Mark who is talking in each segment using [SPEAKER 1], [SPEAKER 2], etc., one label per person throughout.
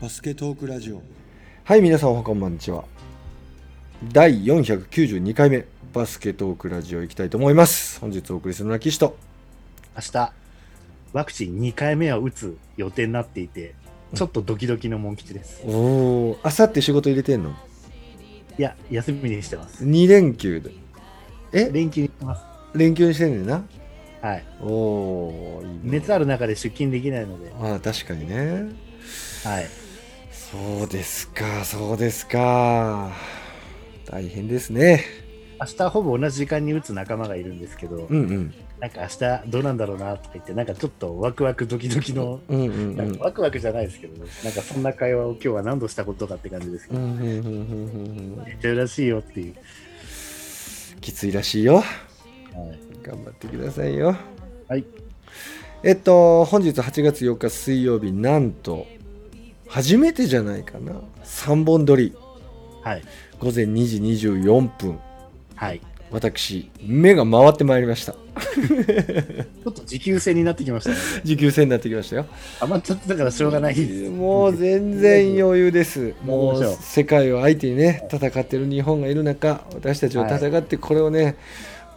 [SPEAKER 1] バスケトークラジオ
[SPEAKER 2] はい、皆さんおはこんばんちは。第492回目、バスケトークラジオ行きたいと思います。本日お送りするのは岸と。
[SPEAKER 3] 明日ワクチン2回目は打つ予定になっていて、ちょっとドキドキのモン吉です。
[SPEAKER 2] おお、あさって仕事入れてんの？
[SPEAKER 3] いや、休みにしてます。
[SPEAKER 2] ?2 連休で。え？
[SPEAKER 3] 連休にしてます。
[SPEAKER 2] 連休にしてんねんな？
[SPEAKER 3] はい。
[SPEAKER 2] おお、いいね
[SPEAKER 3] 熱ある中で出勤できないので、
[SPEAKER 2] ああ、確かにね。
[SPEAKER 3] はい。
[SPEAKER 2] そうですか、そうですか。大変ですね。
[SPEAKER 3] 明日ほぼ同じ時間に打つ仲間がいるんですけど、
[SPEAKER 2] うんうん。
[SPEAKER 3] なんか明日どうなんだろうなとか言って、なんかちょっとワクワクドキドキの、
[SPEAKER 2] うんうんうん
[SPEAKER 3] なんか。ワクワクじゃないですけど、なんかそんな会話を今日は何度したことかって感じですけど、
[SPEAKER 2] うんうんうんうんうん
[SPEAKER 3] めっちゃらしいよっていう。
[SPEAKER 2] きついらしいよ。
[SPEAKER 3] はい。
[SPEAKER 2] 頑張ってくださいよ。
[SPEAKER 3] はい。
[SPEAKER 2] えっと、本日8月4日水曜日、なんと、初めてじゃないかな。3本撮り、
[SPEAKER 3] はい。
[SPEAKER 2] 午前2時24分。
[SPEAKER 3] はい。
[SPEAKER 2] 私、目が回ってまいりました。
[SPEAKER 3] ちょっと持久戦になってきましたね。
[SPEAKER 2] 持久戦になってきましたよ。
[SPEAKER 3] 余っちゃってたからしょうがないです。
[SPEAKER 2] もう全然余裕です。もう世界を相手にね、戦ってる日本がいる中、私たちは戦ってこれをね、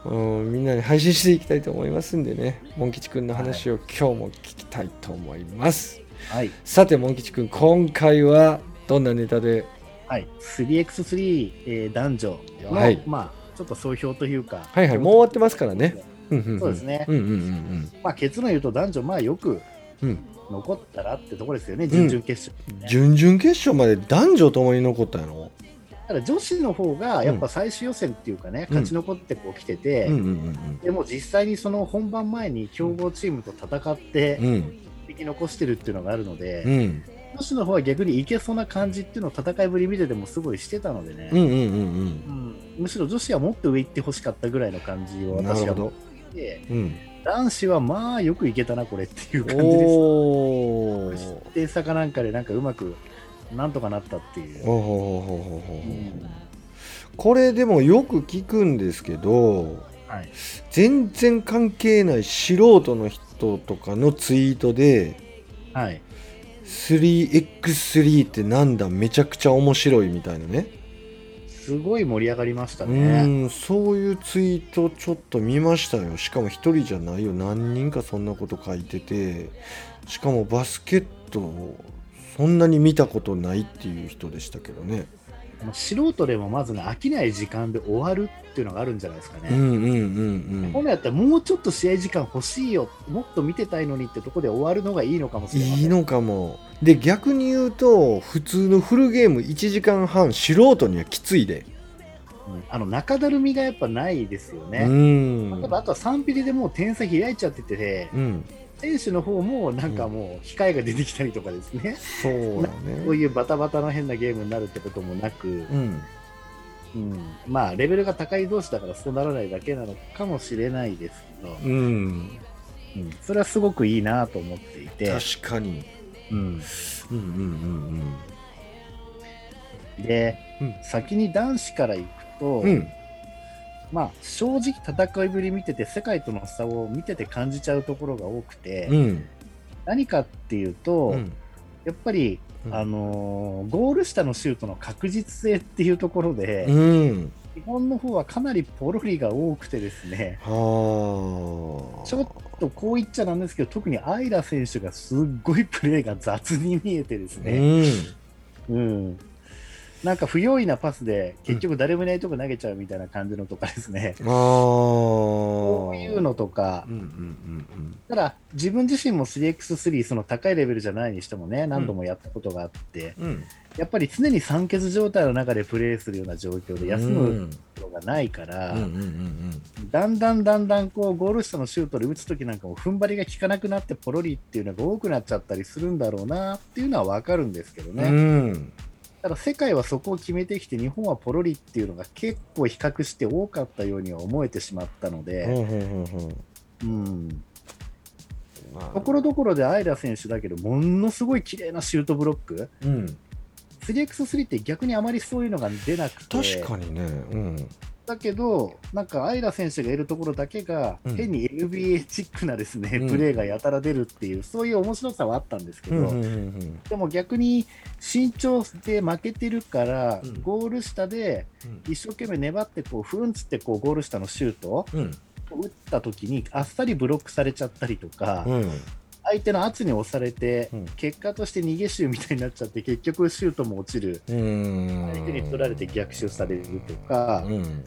[SPEAKER 2] うんみんなに配信していきたいと思いますんでね、モン吉くんの話を今日も聞きたいと思います。
[SPEAKER 3] はい。
[SPEAKER 2] さて、モン吉くん、今回はどんなネタで？
[SPEAKER 3] はい、3x3、えー男女の、
[SPEAKER 2] はい。
[SPEAKER 3] まあ、ちょっと総評というか、
[SPEAKER 2] はいはい、もう終わってますからね。うんうんん。
[SPEAKER 3] そうですね。結論言うと男女、まあ、よく
[SPEAKER 2] うん。うん
[SPEAKER 3] 残ったらってところですよね、準々決勝、ね。
[SPEAKER 2] 準々決勝まで男女ともに残ったの？
[SPEAKER 3] ただ女子の方がやっぱ最終予選っていうかね、
[SPEAKER 2] うん。
[SPEAKER 3] 勝ち残ってこう来てて、
[SPEAKER 2] うんうん。
[SPEAKER 3] でも実際にその本番前に強豪チームと戦って
[SPEAKER 2] うんうん。
[SPEAKER 3] 生き残してるっていうのがあるので、
[SPEAKER 2] うん
[SPEAKER 3] 女子の方は逆にいけそうな感じっていうのを戦いぶり見ててもすごいしてたのでね、
[SPEAKER 2] うんうんうん
[SPEAKER 3] うんむしろ女子はもっと上行ってほしかったぐらいの感じを私は持っ。て。
[SPEAKER 2] うん。
[SPEAKER 3] 男子はまあよくいけたなこれっていう感じです
[SPEAKER 2] おー。
[SPEAKER 3] 失点差かなんかでなんかうまくなんとかなったっていう、
[SPEAKER 2] これでもよく聞くんですけど
[SPEAKER 3] はい、
[SPEAKER 2] 全然関係ない素人の人とかのツイートで
[SPEAKER 3] はい、
[SPEAKER 2] 3x3 ってなんだめちゃくちゃ面白いみたいなね。
[SPEAKER 3] すごい盛り上がりました
[SPEAKER 2] う
[SPEAKER 3] ね。
[SPEAKER 2] んそういうツイートちょっと見ましたよ。しかも一人じゃないよ。何人かそんなこと書いてて。しかもバスケットをそんなに見たことないっていう人でしたけどね
[SPEAKER 3] あの素人でもまずね飽きない時間で終わるっていうのがあるんじゃないですかね。
[SPEAKER 2] うんうんうん
[SPEAKER 3] 本来だったらもうちょっと試合時間欲しいよ。もっと見てたいのにってとこで終わるのがいいのかもしれません。
[SPEAKER 2] いいのかも。で逆に言うと普通のフルゲーム1時間半素人にはきついで、
[SPEAKER 3] うん。あの中だるみがやっぱないですよ
[SPEAKER 2] う
[SPEAKER 3] ね。
[SPEAKER 2] ん。
[SPEAKER 3] 例えばあとは3ピリでもう点差開いちゃってて、
[SPEAKER 2] うん
[SPEAKER 3] 選手の方もなんかもう控えが出てきたりとかですね。
[SPEAKER 2] そうだね。
[SPEAKER 3] こういうバタバタの変なゲームになるってこともなく、
[SPEAKER 2] うん。
[SPEAKER 3] うん、まあレベルが高い同士だからそうならないだけなのかもしれないですけど、
[SPEAKER 2] うん。
[SPEAKER 3] うん、それはすごくいいなと思っていて、
[SPEAKER 2] 確かに。
[SPEAKER 3] うん、
[SPEAKER 2] うんうんうん
[SPEAKER 3] で、
[SPEAKER 2] うん。
[SPEAKER 3] 先に男子からいくと、
[SPEAKER 2] うんうん
[SPEAKER 3] まあ正直戦いぶり見てて世界との差を見てて感じちゃうところが多くて、
[SPEAKER 2] うん。
[SPEAKER 3] 何かっていうと、
[SPEAKER 2] うん。
[SPEAKER 3] やっぱり、
[SPEAKER 2] うん。
[SPEAKER 3] あのーゴール下のシュートの確実性っていうところで、
[SPEAKER 2] うん。
[SPEAKER 3] 日本の方はかなりポロリが多くてですね、
[SPEAKER 2] はあ。
[SPEAKER 3] ちょっとこう言っちゃなんですけど、特にアイラ選手がすっごいプレーが雑に見えてです
[SPEAKER 2] う
[SPEAKER 3] ね、
[SPEAKER 2] ん。
[SPEAKER 3] うん、なんか不用意なパスで結局誰もいないとこ投げちゃうみたいな感じのとかですね、
[SPEAKER 2] ああ
[SPEAKER 3] こういうのとか。
[SPEAKER 2] う、んうんうん
[SPEAKER 3] ただ自分自身も 3x3、その高いレベルじゃないにしてもね、何度もやったことがあって、やっぱり常に酸欠状態の中でプレーするような状況で休
[SPEAKER 2] う
[SPEAKER 3] む
[SPEAKER 2] ん
[SPEAKER 3] ことがないから、
[SPEAKER 2] うん。うんうん
[SPEAKER 3] だんだんだんだんこうゴール下のシュートで打つときなんかも踏ん張りが効かなくなってポロリっていうのが多くなっちゃったりするんだろうなっていうのは分かるんですけど
[SPEAKER 2] う
[SPEAKER 3] ね、
[SPEAKER 2] ん
[SPEAKER 3] ただ世界はそこを決めてきて日本はポロリっていうのが結構比較して多かったようには思えてしまったの
[SPEAKER 2] うん
[SPEAKER 3] で、
[SPEAKER 2] うんうんうん。
[SPEAKER 3] うん、
[SPEAKER 2] まあ。
[SPEAKER 3] ところどころでアイラ選手だけどものすごい綺麗なシュートブロック。
[SPEAKER 2] うん、
[SPEAKER 3] 3x3 って逆にあまりそういうのが出なくて。
[SPEAKER 2] 確かにね、うん、
[SPEAKER 3] だけど、なんか、アイラ選手がいるところだけが、
[SPEAKER 2] うん。
[SPEAKER 3] 変に NBA チックなですね、
[SPEAKER 2] うん。
[SPEAKER 3] プレーがやたら出るっていう、そういう面白さはあったんですけど、
[SPEAKER 2] うん
[SPEAKER 3] でも逆に身長で負けてるから、
[SPEAKER 2] うん。
[SPEAKER 3] ゴール下で一生懸命粘ってこう、ふんつってこうゴール下のシュートを
[SPEAKER 2] うん。
[SPEAKER 3] 打った時にあっさりブロックされちゃったりとか、
[SPEAKER 2] うん
[SPEAKER 3] 相手の圧に押されて、
[SPEAKER 2] うん。
[SPEAKER 3] 結果として逃げ集みたいになっちゃって、結局シュートも落ちる、
[SPEAKER 2] うん。
[SPEAKER 3] 相手に取られて逆襲されるとか、
[SPEAKER 2] うん。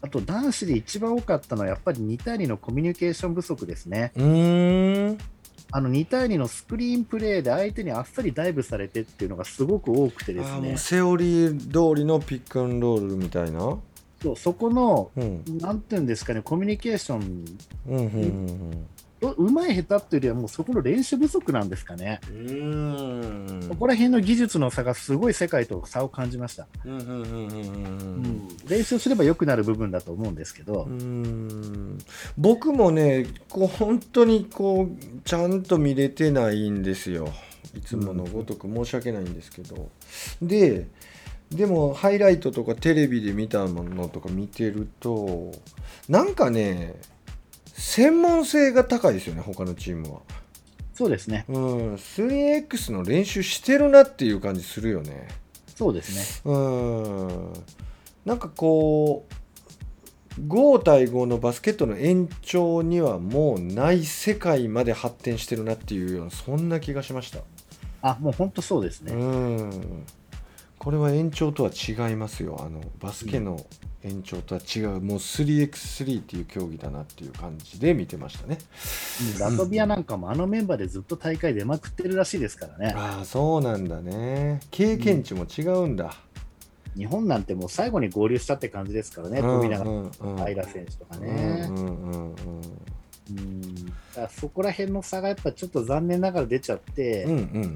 [SPEAKER 3] あと男子で一番多かったのはやっぱり2対2のコミュニケーション不足ですね。
[SPEAKER 2] うーん。
[SPEAKER 3] あの2対2のスクリーンプレーで相手にあっさりダイブされてっていうのがすごく多くてですね。
[SPEAKER 2] セオリー通りのピックアンドロールみたいな。
[SPEAKER 3] そうそこの、
[SPEAKER 2] うん。
[SPEAKER 3] なんていうんですかね、コミュニケーション
[SPEAKER 2] う
[SPEAKER 3] まい下手っていうよりは、もうそこの練習不足なんですかね。
[SPEAKER 2] うん。
[SPEAKER 3] そこら辺の技術の差がすごい世界と差を感じました。
[SPEAKER 2] うんうんうんうんうん
[SPEAKER 3] うん。練習すれば良くなる部分だと思うんですけど、
[SPEAKER 2] うーん。僕もねこう本当にこうちゃんと見れてないんですよ。いつものごとく。申し訳ないんですけど、ででもハイライトとかテレビで見たものとか見てるとなんかね専門性が高いですよね他のチームは。
[SPEAKER 3] そうですね、
[SPEAKER 2] うん 3X の練習してるなっていう感じするよね。
[SPEAKER 3] そうですね。
[SPEAKER 2] うんなんかこう5対5のバスケットの延長にはもうない世界まで発展してるなっていうようなそんな気がしました。
[SPEAKER 3] あ、もう本当そうですね。
[SPEAKER 2] うんこれは延長とは違いますよ。あのバスケの延長とは違う。もう 3x3 っていう競技だなっていう感じで見てましたね。
[SPEAKER 3] うん。ラトビアなんかもあのメンバーでずっと大会出まくってるらしいですからね。
[SPEAKER 2] ああそうなんだね。経験値も違うんだ。
[SPEAKER 3] 日本なんてもう最後に合流したって感じですからね、富永
[SPEAKER 2] うんうんうん。
[SPEAKER 3] アイラ選手とか
[SPEAKER 2] うん
[SPEAKER 3] ね。
[SPEAKER 2] うんうんうん。
[SPEAKER 3] うん。だからそこら辺の差がやっぱちょっと残念ながら出ちゃって、
[SPEAKER 2] うんうん
[SPEAKER 3] うん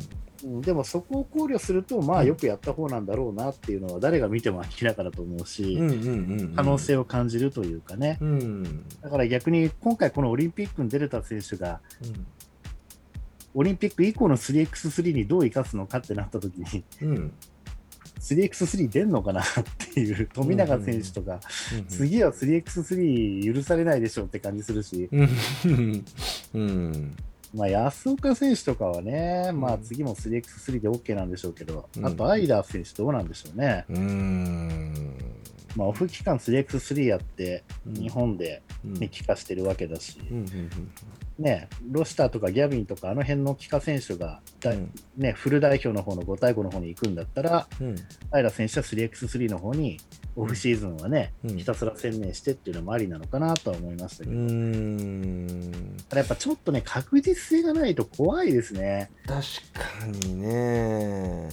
[SPEAKER 3] でもそこを考慮すると、まあよくやった方なんだろうなっていうのは誰が見ても明らかだと思うし、
[SPEAKER 2] うんうんうんうん。
[SPEAKER 3] 可能性を感じるというかね。
[SPEAKER 2] うん。
[SPEAKER 3] だから逆に今回このオリンピックに出れた選手が、オリンピック以降の 3x3 にどう生かすのかってなった時に、
[SPEAKER 2] うん。
[SPEAKER 3] 3x3 出んのかなっていう、富永選手とか、
[SPEAKER 2] うん
[SPEAKER 3] 次は 3x3 許されないでしょうって感じするし、
[SPEAKER 2] うん。うん
[SPEAKER 3] まあ、安岡選手とかはね、まあ、
[SPEAKER 2] うん
[SPEAKER 3] 次も 3x3 で OK なんでしょうけど、
[SPEAKER 2] うん。
[SPEAKER 3] あとアイダー選手どうなんでしょうね。
[SPEAKER 2] うん。
[SPEAKER 3] まあ、オフ期間 3x3 やって、日本で、
[SPEAKER 2] うん。
[SPEAKER 3] ね、帰化してるわけだし、
[SPEAKER 2] うん
[SPEAKER 3] ね、ロスターとかギャビンとか、あの辺の帰化選手が、ね、フル代表の方の5対5の方に行くんだったら、
[SPEAKER 2] うん。
[SPEAKER 3] アイラ選手は 3x3 の方に、オフシーズンはね、
[SPEAKER 2] うん。
[SPEAKER 3] ひたすら専念してっていうのもありなのかなとは思いましたけ
[SPEAKER 2] う
[SPEAKER 3] ど、
[SPEAKER 2] ん。
[SPEAKER 3] ただやっぱちょっとね、確実性がないと怖いですね。
[SPEAKER 2] 確かにね。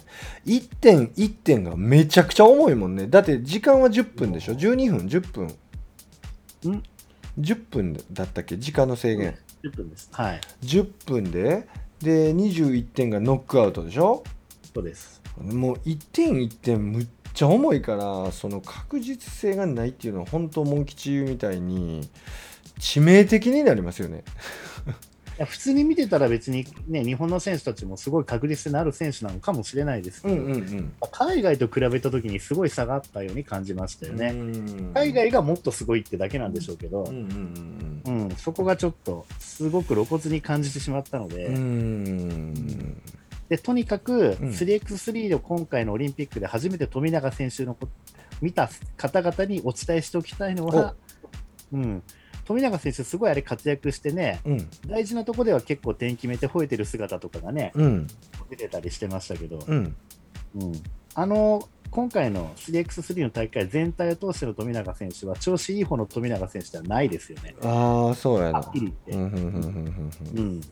[SPEAKER 2] 1点1点がめちゃくちゃ重いもんね。だって時間は10分でしょ？12分？10分。
[SPEAKER 3] ん。
[SPEAKER 2] 10分だったっけ？時間の制限。
[SPEAKER 3] 10分です。はい。
[SPEAKER 2] 10分で？で21点がノックアウトでしょ？
[SPEAKER 3] そうです。
[SPEAKER 2] もう1点1点むっちゃ重いからその確実性がないっていうのは本当モン吉みたいに致命的になりますよね。
[SPEAKER 3] いや普通に見てたら別にね、日本の選手たちもすごい確実性のある選手なのかもしれないですけど、
[SPEAKER 2] ん
[SPEAKER 3] 海外と比べたときにすごい差があったように感じましたよね。
[SPEAKER 2] ね
[SPEAKER 3] 海外がもっとすごいってだけなんでしょうけど、
[SPEAKER 2] うんうん
[SPEAKER 3] うん、そこがちょっとすごく露骨に感じてしまったので、
[SPEAKER 2] うんうん
[SPEAKER 3] でとにかく
[SPEAKER 2] うん。
[SPEAKER 3] 3x3 の今回のオリンピックで初めて富永選手のこ見た方々にお伝えしておきたいのは、うん、富永選手、すごいあれ活躍してね、
[SPEAKER 2] うん。
[SPEAKER 3] 大事なとこでは結構点決めて吠えてる姿とかがね、
[SPEAKER 2] うん。
[SPEAKER 3] 出てたりしてましたけど、
[SPEAKER 2] うん。
[SPEAKER 3] うん、あの今回の 3x3 の大会全体を通しての富永選手は調子いい方の富永選手ではないですよね、
[SPEAKER 2] ああそうやな。
[SPEAKER 3] はっきり言って。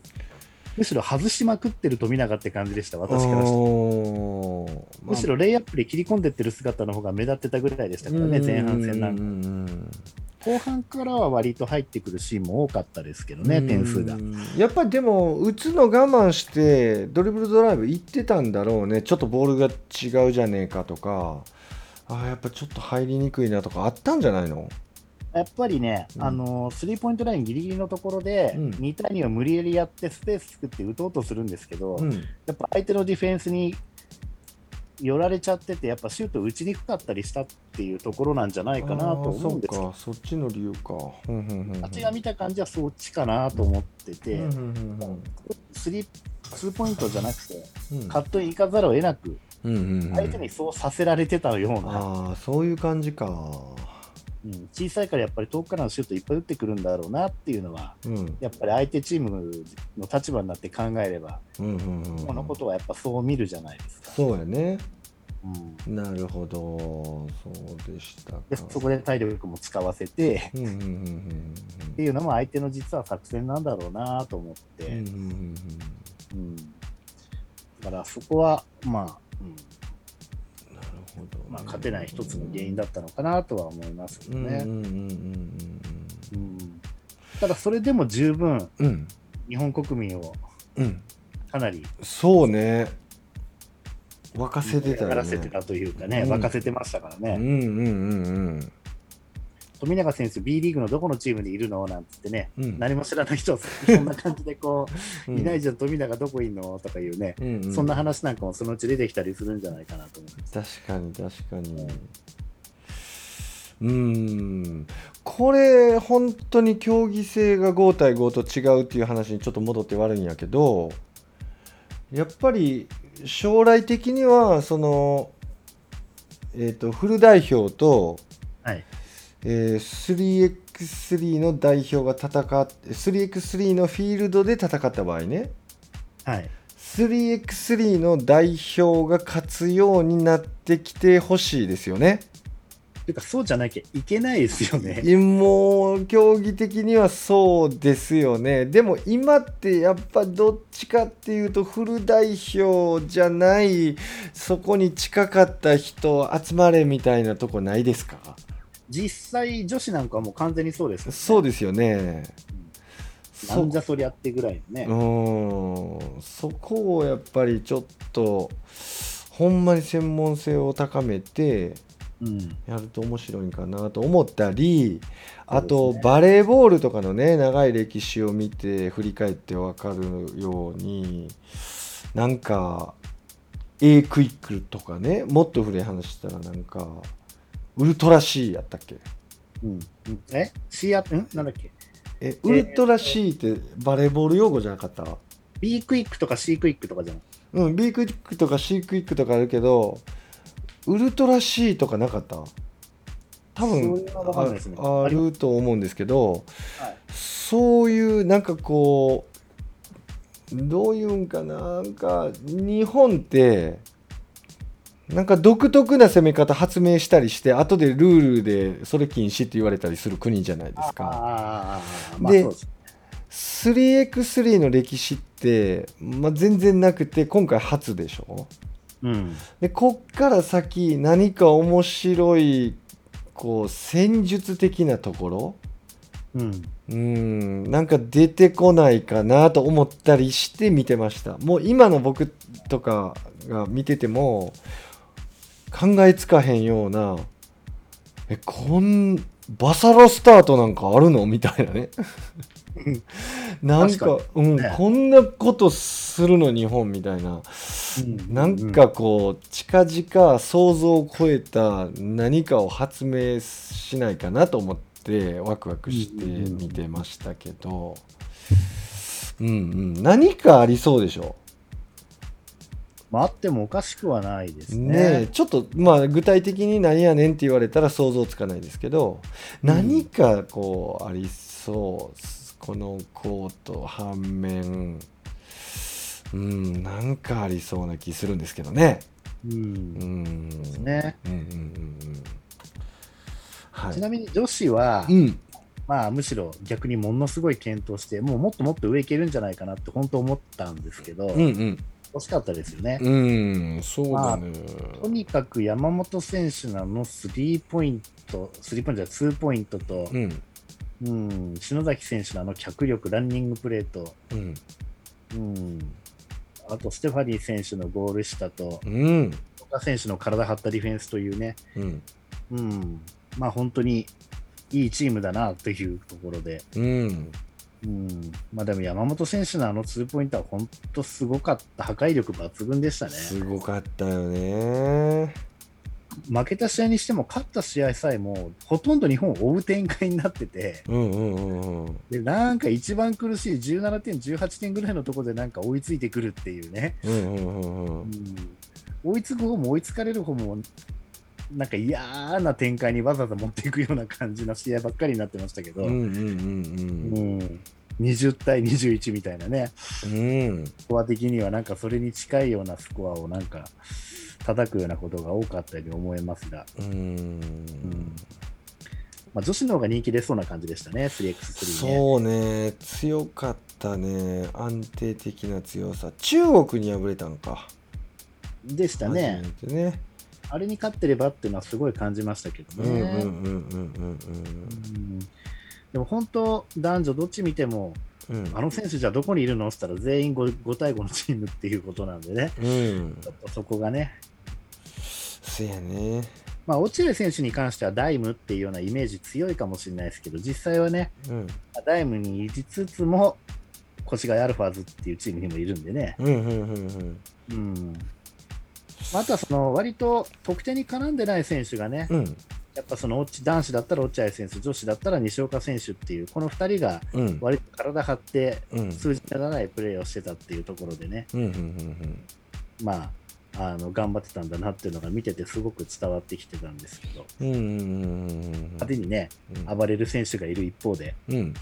[SPEAKER 3] むしろ外しまくってる富永って感じでした、私からして。
[SPEAKER 2] おー
[SPEAKER 3] むしろレイアップで切り込んでってる姿の方が目立ってたぐらいでしたからね、前半戦なんか。
[SPEAKER 2] ん
[SPEAKER 3] 後半からは割と入ってくるシーンも多かったですけどね、点数が
[SPEAKER 2] う。んやっぱりでも打つの我慢してドリブルドライブ行ってたんだろうねちょっとボールが違うじゃねえかとかあーやっぱちょっと入りにくいなとかあったんじゃないの？
[SPEAKER 3] やっぱりね、
[SPEAKER 2] うん。
[SPEAKER 3] あのスリーポイントラインギリギリのところで、
[SPEAKER 2] うん。
[SPEAKER 3] 2対2を無理やりやってスペース作って打とうとするんですけど、
[SPEAKER 2] うん。
[SPEAKER 3] やっぱ相手のディフェンスに寄られちゃってて、やっぱシュート打ちにくかったりしたっていうところなんじゃないかなと思うんです
[SPEAKER 2] そうかそっちの理由か。うんうんうんうん。
[SPEAKER 3] 私が見た感じはそっちかなと思ってて、
[SPEAKER 2] うんうん
[SPEAKER 3] スリーツーポイントじゃなくて、カットイン行かざるを得なく、
[SPEAKER 2] うんうんうん。
[SPEAKER 3] 相手にそうさせられてたような、
[SPEAKER 2] ああそういう感じか
[SPEAKER 3] うん小さいからやっぱり遠くからのシュートいっぱい打ってくるんだろうなっていうのは、
[SPEAKER 2] うん。
[SPEAKER 3] やっぱり相手チームの立場になって考えれば、
[SPEAKER 2] うんうんうん
[SPEAKER 3] このことはやっぱそう見るじゃないですか。
[SPEAKER 2] そうやね。
[SPEAKER 3] うん。
[SPEAKER 2] なるほど。そうでしたか。
[SPEAKER 3] でそこで体力も使わせて
[SPEAKER 2] うんうんうんうん
[SPEAKER 3] っていうのも相手の実は作戦なんだろうなと思って、
[SPEAKER 2] うんうん。うん。
[SPEAKER 3] だからそこは、まあ、うんまあ、勝てない一つの原因だったのかなとは思いますよね。
[SPEAKER 2] うんうんうんうん
[SPEAKER 3] うんただ、それでも十分、
[SPEAKER 2] うん。うん
[SPEAKER 3] 日本国民を
[SPEAKER 2] うん。
[SPEAKER 3] かなり
[SPEAKER 2] そうね。沸かせてたね。
[SPEAKER 3] らせてたというかね、
[SPEAKER 2] うん。
[SPEAKER 3] 沸かせてましたからね。
[SPEAKER 2] うんうんうんうん
[SPEAKER 3] 富永選手、B リーグのどこのチームにいるの？なんつってね、
[SPEAKER 2] うん。
[SPEAKER 3] 何も知らない人はそんな感じでこう、
[SPEAKER 2] うん。
[SPEAKER 3] いないじゃん、富永どこいんの？とかいうね、
[SPEAKER 2] うんうん。
[SPEAKER 3] そんな話なんかもそのうち出てきたりするんじゃないかなと思います。
[SPEAKER 2] 確かに確かに。うん。これ本当に競技性が5対5と違うっていう話にちょっと戻って悪いんやけどやっぱり将来的にはそのえっ、とフル代表と
[SPEAKER 3] はい。
[SPEAKER 2] えー 3x3 の代表が戦っ 3x3 のフィールドで戦った場合ね
[SPEAKER 3] はい。
[SPEAKER 2] 3x3 の代表が勝つようになってきてほしいですよね。
[SPEAKER 3] てか、そうじゃなきゃいけないですよね。
[SPEAKER 2] もう競技的にはそうですよね。でも今ってやっぱどっちかっていうとフル代表じゃないそこに近かった人集まれみたいなとこないですか？
[SPEAKER 3] 実際、女子なんかはもう完全にそうですよね、
[SPEAKER 2] そうですよね。
[SPEAKER 3] なんじゃそりゃってぐらいのね。
[SPEAKER 2] うんそこをやっぱりちょっとほんまに専門性を高めて
[SPEAKER 3] うん。
[SPEAKER 2] やると面白いんかなと思ったりあとバレーボールとかのね長い歴史を見て振り返って分かるようになんか A クイックとかねもっと古い話したらなんかウルトラ C やったっけ？
[SPEAKER 3] うん。うんえ ?C アん？なんだっけ？
[SPEAKER 2] えウルトラ C ってバレーボール用語じゃなかった
[SPEAKER 3] ?B クイックとか C クイックとかじゃない？
[SPEAKER 2] うん、B クイックとか C クイックとかあるけど、ウルトラ C とかなかった？多分
[SPEAKER 3] それは分かんないですね。
[SPEAKER 2] ああ
[SPEAKER 3] ありま
[SPEAKER 2] ると思うんですけど、
[SPEAKER 3] はい。
[SPEAKER 2] そういうなんかこう、どういうんかな、なんか日本って、なんか独特な攻め方発明したりして、後でルールでそれ禁止って言われたりする国じゃないですか。
[SPEAKER 3] まあ
[SPEAKER 2] で
[SPEAKER 3] そうです。
[SPEAKER 2] 3x3 の歴史って、まあ、全然なくて今回初でしょ
[SPEAKER 3] うん。
[SPEAKER 2] でこっから先何か面白いこう戦術的なところ
[SPEAKER 3] うん。
[SPEAKER 2] うんなんか出てこないかなと思ったりして見てましたもう今の僕とかが見てても考えつかへんようなえこんバサロスタートなんかあるのみたいなね。なんか
[SPEAKER 3] 確
[SPEAKER 2] うん、
[SPEAKER 3] ね。
[SPEAKER 2] こんなことするの日本みたいな。なんかこう近々想像を超えた何かを発明しないかなと思ってワクワクして見てましたけど。うんうん。何かありそうでしょ？
[SPEAKER 3] まあ、あってもおかしくはないですね。
[SPEAKER 2] ねえちょっとまあ具体的に何やねんって言われたら想像つかないですけど何かこうありそうこのコート反面うんなんかありそうな気するんですけどね。
[SPEAKER 3] う。
[SPEAKER 2] うんん
[SPEAKER 3] ですね。
[SPEAKER 2] うんうんうんうんはい
[SPEAKER 3] ちなみに女子は、
[SPEAKER 2] うん
[SPEAKER 3] まあ、むしろ逆にものすごい検討して、もうもっともっと上いけるんじゃないかなって本当思ったんですけど、
[SPEAKER 2] うんうん
[SPEAKER 3] 惜しかったですよね。
[SPEAKER 2] うんそうだね、
[SPEAKER 3] とにかく山本選手なのスリーポイント、スリーポイントじゃツーポイントと、
[SPEAKER 2] うん
[SPEAKER 3] うん、篠崎選手のあの脚力、ランニングプレート、
[SPEAKER 2] うん
[SPEAKER 3] うん、あとステファニー選手のゴール下と、
[SPEAKER 2] うん
[SPEAKER 3] 岡選手の体張ったディフェンスというね、
[SPEAKER 2] うん。
[SPEAKER 3] うん、まあ本当にいいチームだなというところで、
[SPEAKER 2] うん
[SPEAKER 3] うん、まあでも山本選手のあのツーポイントは本当すごかった、破壊力抜群でしたね。
[SPEAKER 2] すごかったよね。
[SPEAKER 3] 負けた試合にしても、勝った試合さえも、ほとんど日本を追う展開になってて、
[SPEAKER 2] うんうんうんうん。
[SPEAKER 3] でなんか一番苦しい17点、18点ぐらいのところでなんか追いついてくるっていうね、追いつく方も追いつかれる方も、なんか嫌な展開にわざわざ持っていくような感じの試合ばっかりになってましたけど、
[SPEAKER 2] うんうんうん
[SPEAKER 3] うん20対21みたいなね、
[SPEAKER 2] うん。うん。
[SPEAKER 3] スコア的にはなんかそれに近いようなスコアをなんか叩くようなことが多かったように思えますが、
[SPEAKER 2] うん。
[SPEAKER 3] まあ、女子の方が人気出そうな感じでしたね、3x3 ね。
[SPEAKER 2] そうね、強かったね。安定的な強さ。中国に敗れたんか。
[SPEAKER 3] でしたね。
[SPEAKER 2] ね。
[SPEAKER 3] あれに勝ってればっていうのはすごい感じましたけどね。でも本当、男女どっち見ても、
[SPEAKER 2] うんうん。
[SPEAKER 3] あの選手じゃあどこにいるのって言ったら全員 5, 5対5のチームっていうことなんでね、
[SPEAKER 2] うん。
[SPEAKER 3] ちょっとそこがね、
[SPEAKER 2] せやね。
[SPEAKER 3] まあ、落合選手に関してはダイムっていうようなイメージ強いかもしれないですけど、実際はね、
[SPEAKER 2] うん。
[SPEAKER 3] ダイムにいつつも、越谷アルファーズっていうチームにもいるんでね、
[SPEAKER 2] うんうんうんうん。
[SPEAKER 3] うんまああとはその割と得点に絡んでない選手がね、
[SPEAKER 2] うん。
[SPEAKER 3] やっぱその落男子だったら落合選手、女子だったら西岡選手っていう、この2人が
[SPEAKER 2] うん。
[SPEAKER 3] 割と体張って
[SPEAKER 2] うん。
[SPEAKER 3] 数字にならないプレーをしてたっていうところでね、まあ、あの頑張ってたんだなっていうのが見ててすごく伝わってきてたんですけど、派手にね、
[SPEAKER 2] うん。
[SPEAKER 3] 暴れる選手がいる一方で、
[SPEAKER 2] うん。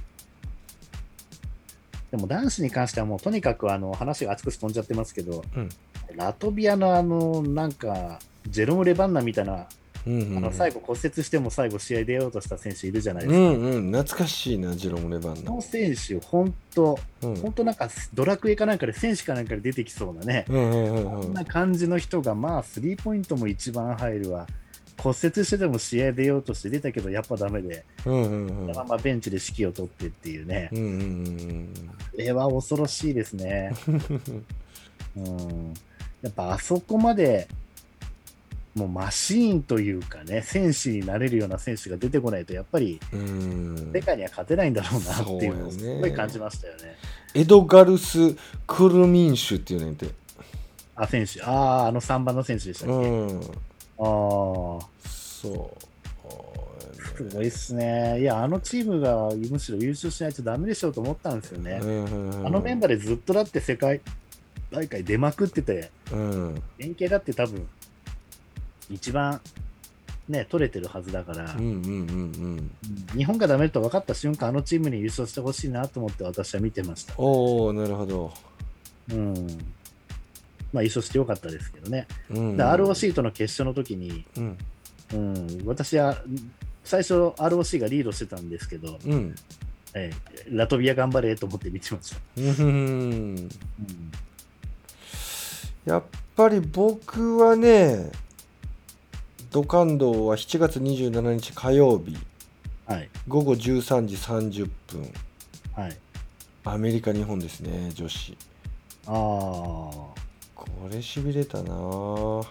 [SPEAKER 3] でも男子に関してはもうとにかくあの話が熱く飛んじゃってますけど、
[SPEAKER 2] うん
[SPEAKER 3] ラトビアのあのなんか、ジェロム・レバンナみたいな、
[SPEAKER 2] うんうん。
[SPEAKER 3] あの最後骨折しても最後試合出ようとした選手いるじゃないで
[SPEAKER 2] う
[SPEAKER 3] すか。
[SPEAKER 2] んうん。懐かしいな、ジローム・レバンナ
[SPEAKER 3] この。選手、本当、
[SPEAKER 2] うん。
[SPEAKER 3] 本当なんかドラクエかなんかで選手かなんかで出てきそうなね、
[SPEAKER 2] うんうんうん
[SPEAKER 3] こ
[SPEAKER 2] うんん
[SPEAKER 3] な感じの人が、まあ、スリーポイントも一番入るわ、骨折してても試合出ようとして出たけど、やっぱダメで、
[SPEAKER 2] うんうんうん
[SPEAKER 3] ままベンチで指揮を取ってっていうね、
[SPEAKER 2] うんうん
[SPEAKER 3] これは恐ろしいですね。うん、やっぱあそこまで、もうマシーンというかね、選手になれるような選手が出てこないと、やっぱり世界には勝てないんだろうなっていうのをすごい感じましたよね。
[SPEAKER 2] エドガルス・クルミンシュっていうねんて。
[SPEAKER 3] あ、選手、ああ、あの3番の選手でしたっけ？
[SPEAKER 2] うん。
[SPEAKER 3] ああ。
[SPEAKER 2] そう。
[SPEAKER 3] すごいっすね。いや、あのチームがむしろ優勝しないとダメでしょうと思ったんですよね。あのメンバーでずっとだって世界大会出まくってて、
[SPEAKER 2] ー。うん。
[SPEAKER 3] 連携だって多分、一番ね、取れてるはずだから、
[SPEAKER 2] うんうんうん
[SPEAKER 3] 日本がダメと分かった瞬間、あのチームに優勝してほしいなと思って私は見てました。
[SPEAKER 2] おおなるほど。
[SPEAKER 3] うん。まあ、優勝してよかったですけどね。
[SPEAKER 2] うん。
[SPEAKER 3] で ROC との決勝の時に、
[SPEAKER 2] うん。
[SPEAKER 3] うん、私は最初 ROC がリードしてたんですけど、
[SPEAKER 2] うん。
[SPEAKER 3] ええラトビア頑張れと思って見てました。
[SPEAKER 2] うん。
[SPEAKER 3] うん
[SPEAKER 2] やっぱり僕はね、土管道は7月27日火曜日、
[SPEAKER 3] はい。
[SPEAKER 2] 午後13時30分、
[SPEAKER 3] はい。
[SPEAKER 2] アメリカ、日本ですね、女子。
[SPEAKER 3] ああ。
[SPEAKER 2] これしびれたなぁ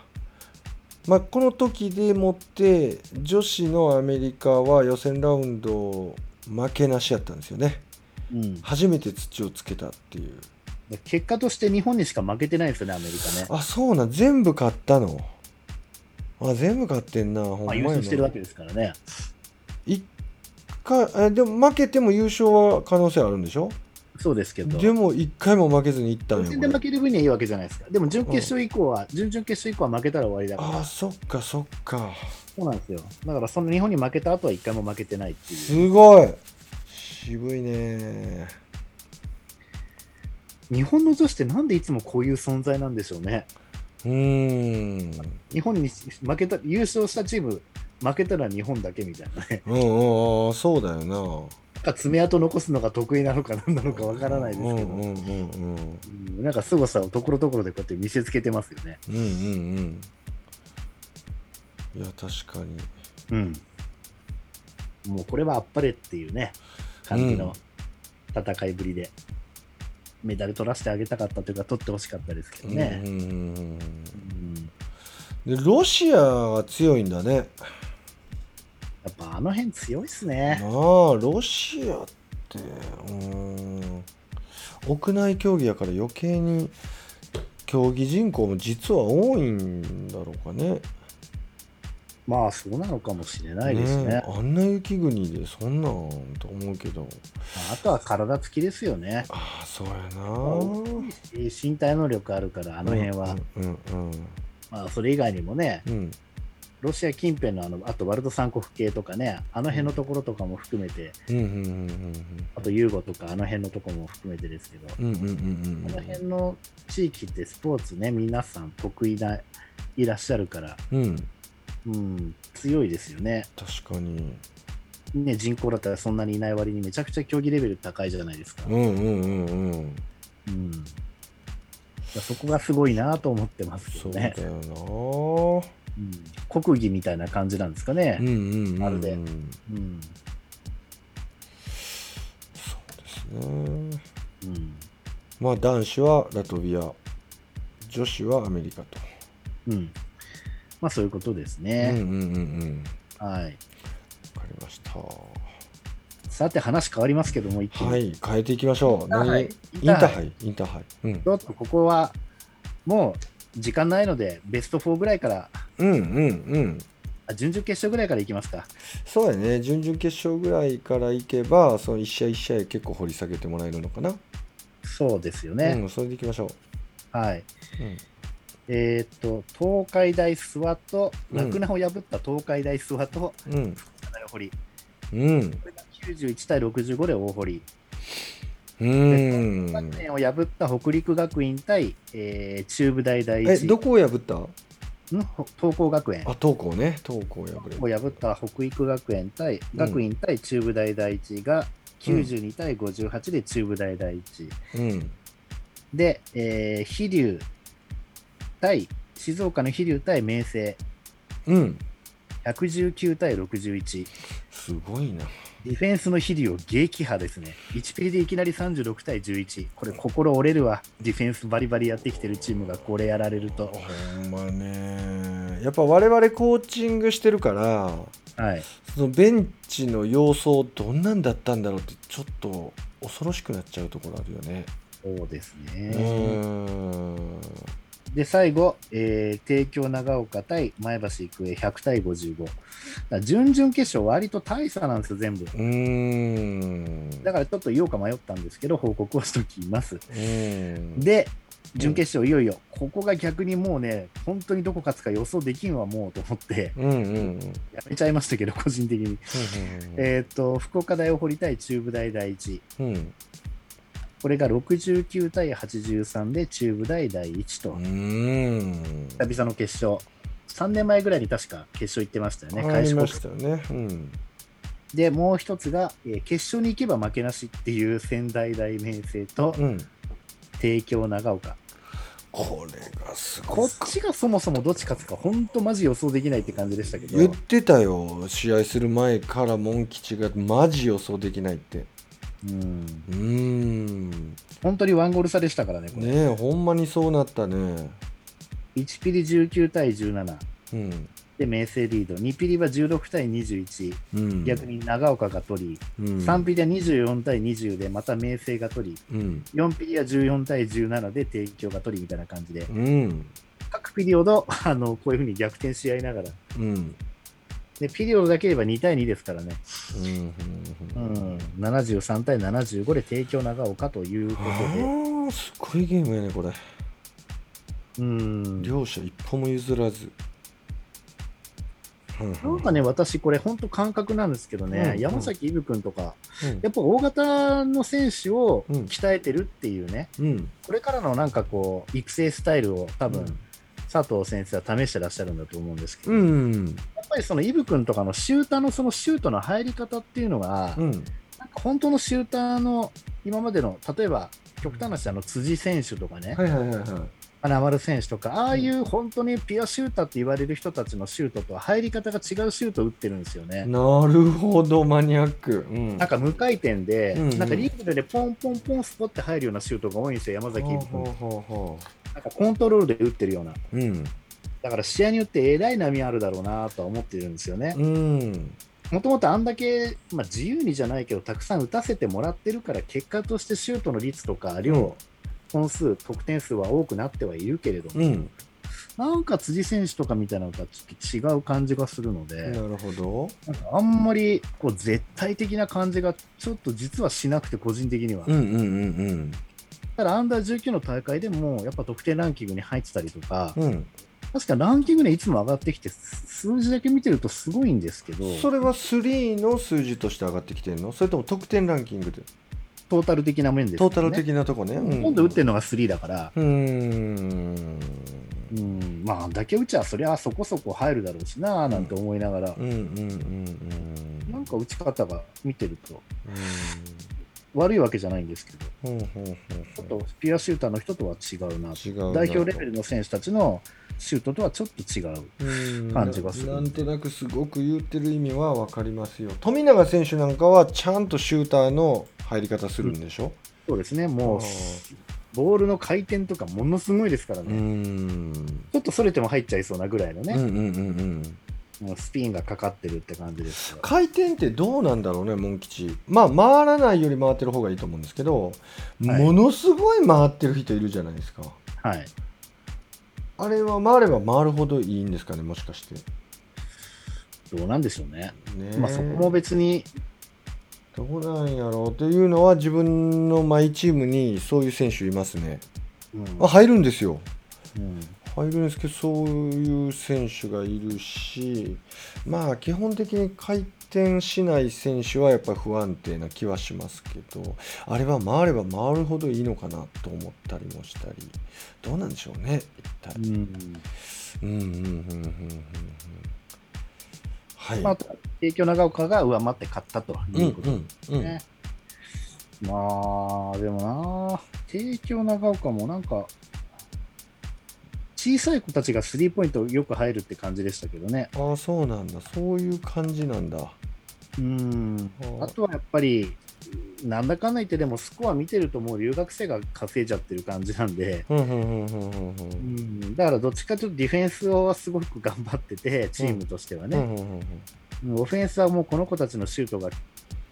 [SPEAKER 2] まあこの時でもって女子のアメリカは予選ラウンド負けなしやったんですよね
[SPEAKER 3] うん、
[SPEAKER 2] 初めて土をつけたっていう
[SPEAKER 3] で結果として日本にしか負けてないんですよね、アメリカね。
[SPEAKER 2] あそうなん全部勝ったの？あ全部勝ってんなほん
[SPEAKER 3] まあ、
[SPEAKER 2] まや
[SPEAKER 3] 優勝してるわ
[SPEAKER 2] な
[SPEAKER 3] けですからね。
[SPEAKER 2] 一回えでも負けても優勝は可能性あるんでしょ？
[SPEAKER 3] そうですけど、
[SPEAKER 2] でも一回も負けずにいったん
[SPEAKER 3] 予
[SPEAKER 2] よこれ
[SPEAKER 3] 選で負ける分にはいいわけじゃないですか。でも準決勝以降は、準々決勝以降は負けたら終わりだから、
[SPEAKER 2] あそっかそっか
[SPEAKER 3] そうなんですよ。だから、その日本に負けた後は一回も負けてないっていう。
[SPEAKER 2] すごい渋いね
[SPEAKER 3] 日本の女子ってなんでいつもこういう存在なんでしょうね。
[SPEAKER 2] うーん。
[SPEAKER 3] 日本に負けた、優勝したチーム、負けたら日本だけみたいなね。
[SPEAKER 2] うんうん。うんそうだよな。
[SPEAKER 3] なんか爪痕残すのが得意なのか何なのかわからないですけど、
[SPEAKER 2] うんうんうんうん。
[SPEAKER 3] うんなんか凄さをところどころでこうやって見せつけてますよね。
[SPEAKER 2] うんうんうん。いや確かに。
[SPEAKER 3] うん。もうこれはあっぱれっていうね、感じの戦いぶりで、メダル取らせてあげたかったというか、取ってほしかったですけどね。
[SPEAKER 2] でロシアが強いんだね
[SPEAKER 3] やっぱあの辺強いっす
[SPEAKER 2] なあ
[SPEAKER 3] ね。
[SPEAKER 2] ロシアってうーん屋内競技やから余計に競技人口も実は多いんだろうかね
[SPEAKER 3] まあそうなのかもしれないですね。
[SPEAKER 2] えあんな雪国でそんなんと思うけど。
[SPEAKER 3] あとは体つきですよね。
[SPEAKER 2] ああそうやな。
[SPEAKER 3] えー身体能力あるから、あの辺は。
[SPEAKER 2] うんうん
[SPEAKER 3] まあそれ以外にもね、
[SPEAKER 2] うん。うん
[SPEAKER 3] ロシア近辺のあの、あとワルト三国系とかね、あの辺のところとかも含めて、あとユーゴとかあの辺のところも含めてですけど、
[SPEAKER 2] うんうんうんうんうん。
[SPEAKER 3] この辺の地域ってスポーツね、皆さん得意ないらっしゃるから、
[SPEAKER 2] うん
[SPEAKER 3] うん、強いですよね。
[SPEAKER 2] 確かに。
[SPEAKER 3] ね、人口だったらそんなにいない割にめちゃくちゃ競技レベル高いじゃないですか。
[SPEAKER 2] うんうんうんうん。
[SPEAKER 3] うん、そこがすごいなと思ってますけ
[SPEAKER 2] そう
[SPEAKER 3] どね
[SPEAKER 2] だ。よ
[SPEAKER 3] うん、国技みたいな感じなんですかね。
[SPEAKER 2] な。うんうんうんうん。
[SPEAKER 3] まるで。
[SPEAKER 2] そう
[SPEAKER 3] うん
[SPEAKER 2] ですね。
[SPEAKER 3] うん。
[SPEAKER 2] まあ男子はラトビア女子はアメリカと、
[SPEAKER 3] うんまあそういうことです
[SPEAKER 2] うん
[SPEAKER 3] ね。
[SPEAKER 2] うんうんうん。
[SPEAKER 3] はい。
[SPEAKER 2] わかりました。
[SPEAKER 3] さて話変わりますけども、一気に。
[SPEAKER 2] はい変えていきましょう。何？
[SPEAKER 3] はい
[SPEAKER 2] イ。ンターハイ。インターハイ。うん。
[SPEAKER 3] ちょっとここはもう時間ないので、ベスト4ぐらいから、
[SPEAKER 2] うんうんうん。
[SPEAKER 3] あ準々決勝ぐらいからいきますか。
[SPEAKER 2] そうやね。準々決勝ぐらいからいけばその一試合一試合結構掘り下げてもらえるのかな、
[SPEAKER 3] そうですよね。
[SPEAKER 2] うんそれでいきましょう、
[SPEAKER 3] はい。
[SPEAKER 2] うん、
[SPEAKER 3] えーっと、東海大諏訪と、
[SPEAKER 2] うん
[SPEAKER 3] 洛南を破った東海大諏訪と、
[SPEAKER 2] うん。
[SPEAKER 3] 大堀。
[SPEAKER 2] うん。
[SPEAKER 3] これが91対65で大堀。
[SPEAKER 2] うん。
[SPEAKER 3] 学園を破った北陸学院対、えー中部大第一。
[SPEAKER 2] えどこを破った？
[SPEAKER 3] ん？ほ東光学園。
[SPEAKER 2] あ東光ね。東光破れ
[SPEAKER 3] を破った北陸学園対、学院対中部大第一が92対58で中部大第一。
[SPEAKER 2] うん。
[SPEAKER 3] で、えー飛龍対、静岡の飛龍対明星、
[SPEAKER 2] うん
[SPEAKER 3] 119対61。
[SPEAKER 2] すごいな
[SPEAKER 3] ディフェンスの飛龍を撃破ですね。1ピリでいきなり36対11。これ心折れるわ。ディフェンスバリバリやってきてるチームがこれやられると。
[SPEAKER 2] ほんまねやっぱ我々コーチングしてるから
[SPEAKER 3] はい。
[SPEAKER 2] そのベンチの様相どんなんだったんだろうってちょっと恐ろしくなっちゃうところあるよね。
[SPEAKER 3] そうです
[SPEAKER 2] う
[SPEAKER 3] ね。
[SPEAKER 2] ーん
[SPEAKER 3] で、最後、えー帝京長岡対前橋育英100対55。だから準々決勝割と大差なんですよ、全部。
[SPEAKER 2] うーん
[SPEAKER 3] だからちょっと言おうか迷ったんですけど、報告をしときます。
[SPEAKER 2] うん
[SPEAKER 3] で、準決勝いよいよ、ここが逆にもうね、本当にどこ勝つか予想できんわ、もうと思って、
[SPEAKER 2] うんうんうん
[SPEAKER 3] やめちゃいましたけど、個人的に。えっ、と、福岡大を堀対中部大第一。
[SPEAKER 2] うん
[SPEAKER 3] これが69対83で中部大第一と、久々の決勝。3年前ぐらいに確か決勝行ってましたよね、開始国
[SPEAKER 2] ましたよね。うん
[SPEAKER 3] で、もう一つが、えー決勝に行けば負けなしっていう仙台大明星と
[SPEAKER 2] うん
[SPEAKER 3] 帝京長岡。
[SPEAKER 2] これがす
[SPEAKER 3] こ
[SPEAKER 2] ごく
[SPEAKER 3] っちがそもそもどっち勝つか、本当マジ予想できないって感じでしたけど。
[SPEAKER 2] 言ってたよ試合する前からモン吉がマジ予想できないって
[SPEAKER 3] うん。
[SPEAKER 2] うーん。
[SPEAKER 3] 本当にワンゴール差でしたからね、これ。
[SPEAKER 2] ねえほんまにそうなったね。
[SPEAKER 3] 1ピリ19対17
[SPEAKER 2] うん。
[SPEAKER 3] で明星リード、2ピリは16対21、
[SPEAKER 2] うん。
[SPEAKER 3] 逆に長岡が取り、
[SPEAKER 2] うん。
[SPEAKER 3] 3ピリは24対20でまた明星が取り、
[SPEAKER 2] うん。
[SPEAKER 3] 4ピリは14対17で帝京が取りみたいな感じで、
[SPEAKER 2] うん。
[SPEAKER 3] 各ピリオド、あのこういうふうに逆転し合いながら、
[SPEAKER 2] うん
[SPEAKER 3] でピリオドだけ言えば2対2ですからね、
[SPEAKER 2] うん
[SPEAKER 3] うん、73対75で帝京長岡というこ
[SPEAKER 2] あ
[SPEAKER 3] とで、
[SPEAKER 2] ーすごいゲームやねこれ。
[SPEAKER 3] うん、
[SPEAKER 2] 両者一歩も譲らず。
[SPEAKER 3] なんかね、私、これ、本当感覚なんですけどね、
[SPEAKER 2] うん
[SPEAKER 3] 山崎イブ君とか、
[SPEAKER 2] うん。
[SPEAKER 3] やっぱ大型の選手を
[SPEAKER 2] うん。
[SPEAKER 3] 鍛えてるっていうね、
[SPEAKER 2] うん。
[SPEAKER 3] これからのなんかこう、育成スタイルを多分、
[SPEAKER 2] うん。
[SPEAKER 3] 佐藤先生は試してらっしゃるんだと思うんですけど、や
[SPEAKER 2] うん
[SPEAKER 3] っぱりそのイブ君とかのシューターのそのシュートの入り方っていうのが、
[SPEAKER 2] うん
[SPEAKER 3] なんか本当のシューターの今までの、例えば、極端な話、あの辻選手とかね、
[SPEAKER 2] はいはいはいはい
[SPEAKER 3] 金丸選手とか、ああいう本当にピュアシューターって言われる人たちのシュートとは入り方が違うシュートを打ってるんですよね。
[SPEAKER 2] なるほどマニアックうん
[SPEAKER 3] なんか無回転で、
[SPEAKER 2] うんうん
[SPEAKER 3] なんかリーグでポンポンポンスポって入るようなシュートが多いんですよ、山崎君。
[SPEAKER 2] ほうほうほうほ
[SPEAKER 3] なんかコントロールで打ってるような。
[SPEAKER 2] ううん
[SPEAKER 3] だから試合によってえらい波あるだろうなとは思ってるんですよね。
[SPEAKER 2] うん。
[SPEAKER 3] もともとあんだけ、まあ、自由にじゃないけど、たくさん打たせてもらってるから、結果としてシュートの率とか量、
[SPEAKER 2] うん。
[SPEAKER 3] 本数、得点数は多くなってはいるけれども、
[SPEAKER 2] うん。
[SPEAKER 3] なんか辻選手とかみたいなのとはちょっと違う感じがするの
[SPEAKER 2] な
[SPEAKER 3] で、
[SPEAKER 2] るほど。
[SPEAKER 3] なんかあんまりこう絶対的な感じがちょっと実はしなくて、個人的には。
[SPEAKER 2] うんうんうん
[SPEAKER 3] ただ、アンダー19の大会でも、やっぱ得点ランキングに入ってたりとか、
[SPEAKER 2] うんうん
[SPEAKER 3] 確かランキングでいつも上がってきて、数字だけ見てるとすごいんですけど、
[SPEAKER 2] それは3の数字として上がってきてるの？それとも得点ランキングで？
[SPEAKER 3] トータル的な面ですよね。
[SPEAKER 2] トータル的なとこね。うん。
[SPEAKER 3] 今度打ってるのが3だから、
[SPEAKER 2] うーん。
[SPEAKER 3] うん、まあ、だけ打ちはそりゃそこそこ入るだろうしな、なんて思いながら、
[SPEAKER 2] うんうんうんうん。
[SPEAKER 3] なんか打ち方が見てると、悪いわけじゃないんですけど、
[SPEAKER 2] うんうんうんうん。
[SPEAKER 3] ちょっとピュアシューターの人とは違うな
[SPEAKER 2] 違うな
[SPEAKER 3] 代表レベルの選手たちのシュートとはちょっと違う。
[SPEAKER 2] うん
[SPEAKER 3] 感じがする
[SPEAKER 2] なんとなくすごく言ってる意味は分かりますよ富永選手なんかはちゃんとシューターの入り方するんでしょ、
[SPEAKER 3] そうですね、もう
[SPEAKER 2] あ、
[SPEAKER 3] ボールの回転とかものすごいですから
[SPEAKER 2] う
[SPEAKER 3] ね、
[SPEAKER 2] ん
[SPEAKER 3] ちょっとそれても入っちゃいそうなぐらいのね、
[SPEAKER 2] うんうんうんうん
[SPEAKER 3] もうスピンがかかってるって感じですよ。
[SPEAKER 2] 回転ってどうなんだろうね、モン吉。まあ、回らないより回ってる方がいいと思うんですけど、
[SPEAKER 3] はい
[SPEAKER 2] ものすごい回ってる人いるじゃないですか。
[SPEAKER 3] はい。
[SPEAKER 2] あれは回れば回るほどいいんですかね、もしかして。
[SPEAKER 3] どうなんでしょうね。
[SPEAKER 2] ねえ
[SPEAKER 3] まあそこも別に、
[SPEAKER 2] どうなんやろうというのは、自分のマイチームにそういう選手いますね。
[SPEAKER 3] うん
[SPEAKER 2] あ入るんですよ。
[SPEAKER 3] うん
[SPEAKER 2] 入るんですけど、そういう選手がいるし、まあ、基本的に回転しない選手はやっぱり不安定な気はしますけど、あれは回れば回るほどいいのかなと思ったりもしたり、どうなんでしょうね、一体。
[SPEAKER 3] うん
[SPEAKER 2] うんうんうんうんうんうん。はい。
[SPEAKER 3] まあ、帝京長岡が上回って勝ったと
[SPEAKER 2] うん
[SPEAKER 3] いうこと
[SPEAKER 2] うんうん。
[SPEAKER 3] ね。まあ、でもな、帝京長岡もなんか、小さい子たちがスリーポイントよく入るって感じでしたけどね。
[SPEAKER 2] ああ、そうなんだ。そういう感じなんだ。
[SPEAKER 3] うん
[SPEAKER 2] あ
[SPEAKER 3] あとはやっぱり、なんだかんだ言って、でもスコア見てるともう留学生が稼いじゃってる感じなんで、だからどっちかというとディフェンスはすごく頑張ってて、チームとしてはね。オフェンスはもうこの子たちのシュートが、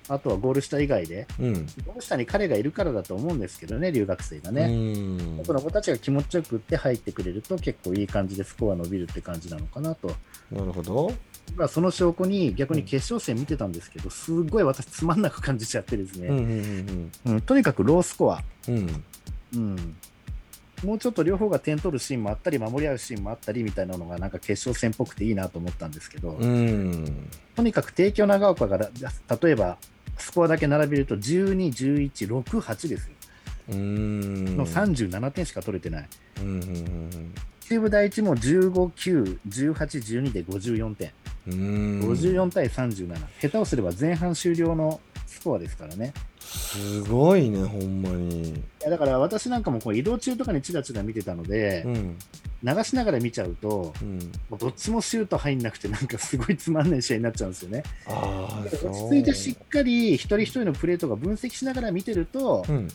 [SPEAKER 3] あとはゴール下以外で、
[SPEAKER 2] うん。
[SPEAKER 3] ゴール下に彼がいるからだと思うんですけどね、留学生が
[SPEAKER 2] う
[SPEAKER 3] ね。
[SPEAKER 2] ん。
[SPEAKER 3] その子たちが気持ちよく打って入ってくれると結構いい感じでスコア伸びるって感じなのかなと。
[SPEAKER 2] なるほど。
[SPEAKER 3] まあ、その証拠に逆に決勝戦見てたんですけど、すごい私つまんなく感じちゃってですね、
[SPEAKER 2] うんうん
[SPEAKER 3] うんとにかくロースコア、
[SPEAKER 2] うんうん。
[SPEAKER 3] うん、もうちょっと両方が点取るシーンもあったり、守り合うシーンもあったりみたいなのがなんか決勝戦っぽくていいなと思ったんですけど、
[SPEAKER 2] うん。
[SPEAKER 3] とにかく帝京長岡がだ例えばスコアだけ並べると12、11、6、8ですよ。
[SPEAKER 2] うん。
[SPEAKER 3] の37点しか取れてない。
[SPEAKER 2] うんうん
[SPEAKER 3] 中部第一も15、9、18、12で54点。
[SPEAKER 2] うんうん。
[SPEAKER 3] 54対37。下手をすれば前半終了のスコアですからね。
[SPEAKER 2] すごいね、ほんまに。
[SPEAKER 3] いやだから私なんかもこう移動中とかにチラチラ見てたので
[SPEAKER 2] う、ん。
[SPEAKER 3] 流しながら見ちゃうと、
[SPEAKER 2] うん。
[SPEAKER 3] もうどっちもシュート入んなくて、なんかすごいつまんない試合になっちゃうんですよね。落。ち着いてしっかり一人一人のプレーとか分析しながら見てると、
[SPEAKER 2] うん。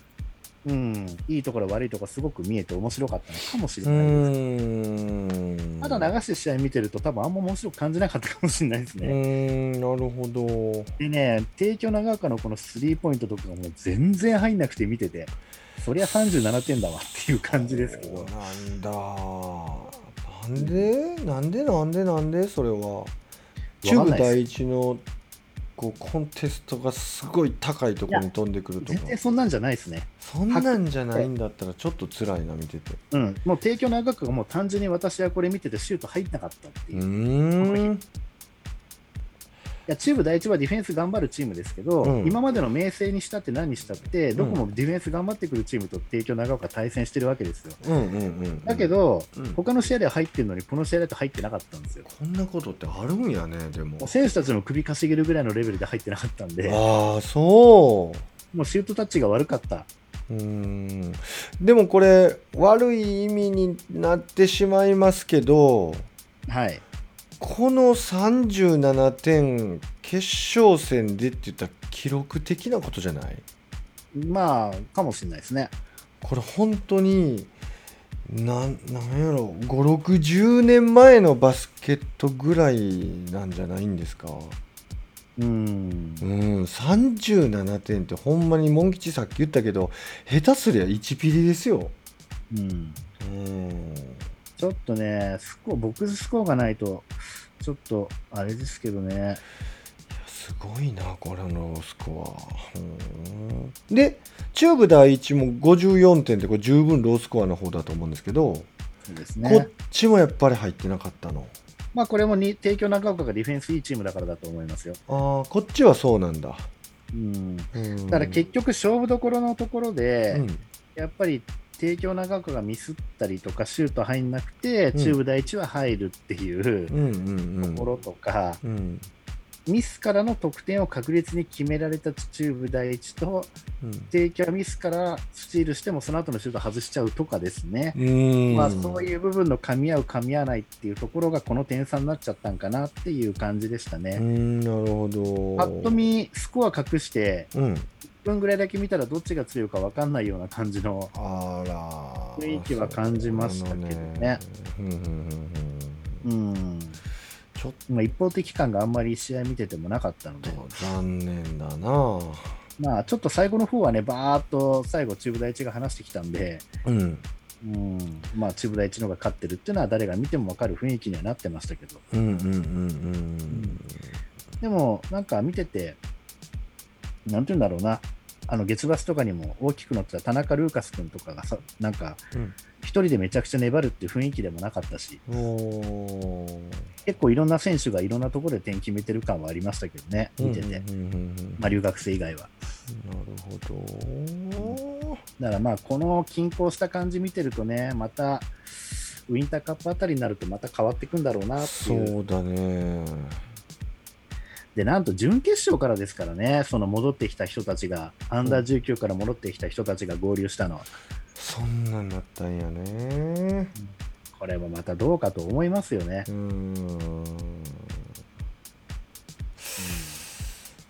[SPEAKER 3] うん、いいところ悪いところすごく見えて面白かったのかもしれ
[SPEAKER 2] う
[SPEAKER 3] ないです。
[SPEAKER 2] ん。
[SPEAKER 3] ただ流して試合見てると多分あんま面白く感じなかったかもしれないです
[SPEAKER 2] う
[SPEAKER 3] ね。
[SPEAKER 2] ん、なるほど。
[SPEAKER 3] でね、帝京長岡のこのスリーポイントとかがもう全然入んなくて見てて、そりゃ37点だわっていう感じですけど、
[SPEAKER 2] なんだ。なんで？なんで？なんで？なんで？それは。中部第一のこうコンテストがすごい高いところに飛んでくるとか
[SPEAKER 3] 全。然そんなんじゃないですね。
[SPEAKER 2] そんなんじゃないんだったらちょっと辛いな、見てて。
[SPEAKER 3] うん、もう帝京長岡がもう単純に私はこれ見ててシュート入んなかったっていうう。
[SPEAKER 2] ん。
[SPEAKER 3] や中部第一はディフェンス頑張るチームですけど、
[SPEAKER 2] うん
[SPEAKER 3] 今までの明星にしたって何にしたって、どこもディフェンス頑張ってくるチームと帝京長岡対戦してるわけですよ。
[SPEAKER 2] うんうんうん。
[SPEAKER 3] だけ、ど、
[SPEAKER 2] うん
[SPEAKER 3] 他の試合では入ってるのに、この試合だと入ってなかったんですよ。
[SPEAKER 2] こんなことってあるんやね、でも。
[SPEAKER 3] 選手たちの首かしげるぐらいのレベルで入ってなかったんで、
[SPEAKER 2] ああ、そう。
[SPEAKER 3] もうシュートタッチが悪かった。
[SPEAKER 2] うーんでもこれ悪い意味になってしまいますけど
[SPEAKER 3] はい。
[SPEAKER 2] この37点決勝戦でって言ったら記録的なことじゃない？
[SPEAKER 3] まあ、かもしれないですね。
[SPEAKER 2] これ本当になんなんやろ？560年前のバスケットぐらいなんじゃないんですか？
[SPEAKER 3] うん。
[SPEAKER 2] うん。37点ってほんまにモン吉さっき言ったけど下手すりゃ1ピリですよ。
[SPEAKER 3] うん。
[SPEAKER 2] うん
[SPEAKER 3] ちょっとね、スコア、ボックススコアがないと、ちょっと、あれですけどね。
[SPEAKER 2] すごいなこれのスコアうんで中部第一も54点ってこれ十分ロースコアの方だと思うんですけど、
[SPEAKER 3] そうです
[SPEAKER 2] こ
[SPEAKER 3] ね
[SPEAKER 2] っ。ちもやっぱり入ってなかったの
[SPEAKER 3] まあ、これもに帝京長岡がディフェンスいいチームだからだと思いますよ。
[SPEAKER 2] ああこっちはそうなんだ、
[SPEAKER 3] うん。
[SPEAKER 2] うん、
[SPEAKER 3] だから結局、勝負どころのところで、
[SPEAKER 2] うん
[SPEAKER 3] やっぱり、帝京長岡がミスったりとか、シュート入んなくて、
[SPEAKER 2] うん。
[SPEAKER 3] 中部第一は入るっていうところとか、
[SPEAKER 2] うん。
[SPEAKER 3] ミスからの得点を確実に決められた中部第一と、
[SPEAKER 2] うん。
[SPEAKER 3] 帝京はミスからスチールしても、その後のシュート外しちゃうとかですね。
[SPEAKER 2] うん。
[SPEAKER 3] まあ、そういう部分の噛み合う、噛み合わないっていうところが、この点差になっちゃったんかなっていう感じでした
[SPEAKER 2] う
[SPEAKER 3] ね。
[SPEAKER 2] んなるほど。
[SPEAKER 3] ぱっと見、スコア隠して、
[SPEAKER 2] うん。
[SPEAKER 3] 1分ぐらいだけ見たら、どっちが強いか分かんないような感じの、雰囲気は感じましたけどね。
[SPEAKER 2] そうんちょっ
[SPEAKER 3] まあ、一方的感があんまり試合見ててもなかったので、
[SPEAKER 2] と残念だな。
[SPEAKER 3] まあ、ちょっと最後の方はね、バーっと最後、中部第一が話してきたんで、
[SPEAKER 2] うん。
[SPEAKER 3] うん、まあ、中部第一の方が勝ってるっていうのは、誰が見ても分かる雰囲気にはなってましたけど、
[SPEAKER 2] うんうんうんうん。
[SPEAKER 3] でも、なんか見てて、なんて言うんだろうな、あの月バスとかにも大きく載ってた田中ルーカス君とかがさ、なんか
[SPEAKER 2] うん、
[SPEAKER 3] 一人でめちゃくちゃ粘るっていう雰囲気でもなかったし、
[SPEAKER 2] うん
[SPEAKER 3] 結構いろんな選手がいろんなところで点決めてる感はありましたけどね、見てて、まあ、留学生以外は。
[SPEAKER 2] なるほど。
[SPEAKER 3] だからまあ、この均衡した感じ見てるとね、また、ウィンターカップあたりになるとまた変わってくんだろうなって
[SPEAKER 2] そ
[SPEAKER 3] いう。
[SPEAKER 2] うだね
[SPEAKER 3] で、なんと準決勝からですからね、その戻ってきた人たちが、アンダー19から戻ってきた人たちが合流したの。は。
[SPEAKER 2] そんなんなったんやね。
[SPEAKER 3] これもまたどうかと思いますよね。
[SPEAKER 2] う。ーん。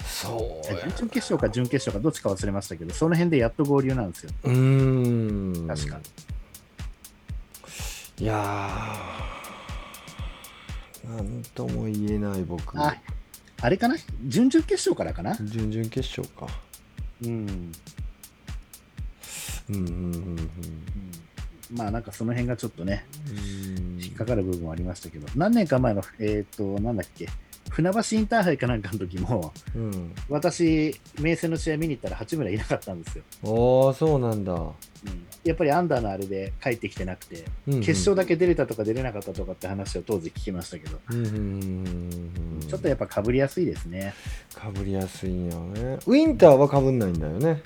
[SPEAKER 2] そうや
[SPEAKER 3] 準々決勝か準決勝かどっちか忘れましたけど、その辺でやっと合流なんですよ。
[SPEAKER 2] うーん。
[SPEAKER 3] 確か
[SPEAKER 2] いやー。なんとも言えない僕。
[SPEAKER 3] あ、あれかな？準々決勝からかな？
[SPEAKER 2] 準々決勝か。
[SPEAKER 3] うん。
[SPEAKER 2] うんうんうん
[SPEAKER 3] まあなんかその辺がちょっとね、
[SPEAKER 2] うん。
[SPEAKER 3] 引っかかる部分はありましたけど、何年か前の、えっ、と、なんだっけ、船橋インターハイかなんかの時も、
[SPEAKER 2] うん。
[SPEAKER 3] 私、明戦の試合見に行ったら八村いなかったんですよ。
[SPEAKER 2] ああそうなんだ、
[SPEAKER 3] やっぱりアンダーのあれで帰ってきてなくて、
[SPEAKER 2] うんうん。
[SPEAKER 3] 決勝だけ出れたとか出れなかったとかって話を当時聞きましたけど、
[SPEAKER 2] うんうんうんうん
[SPEAKER 3] ちょっとやっぱかぶりやすいですね。
[SPEAKER 2] かぶりやすいんよね。ウィンターはかぶんないんだよね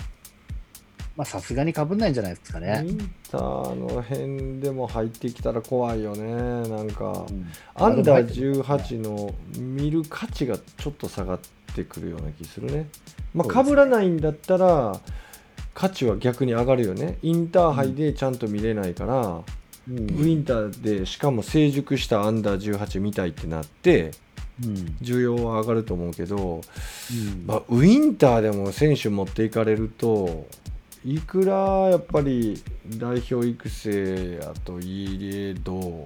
[SPEAKER 3] まあさすがにかぶんないんじゃないですか
[SPEAKER 2] ウ
[SPEAKER 3] ね。
[SPEAKER 2] ィンターの辺でも入ってきたら怖いよね。なんか
[SPEAKER 3] うん。
[SPEAKER 2] アンダー
[SPEAKER 3] あでも入って
[SPEAKER 2] 18の見る価値がちょっと下がってくるような気するね。まあ、かぶらないんだったら価値は逆に上がるよね。インターハイでちゃんと見れないから、
[SPEAKER 3] うん。
[SPEAKER 2] ウィンターでしかも成熟したアンダー18見たいってなって
[SPEAKER 3] うん。
[SPEAKER 2] 需要は上がると思うけど、
[SPEAKER 3] うん。
[SPEAKER 2] まあ、ウィンターでも選手持っていかれるといくらやっぱり代表育成やといえど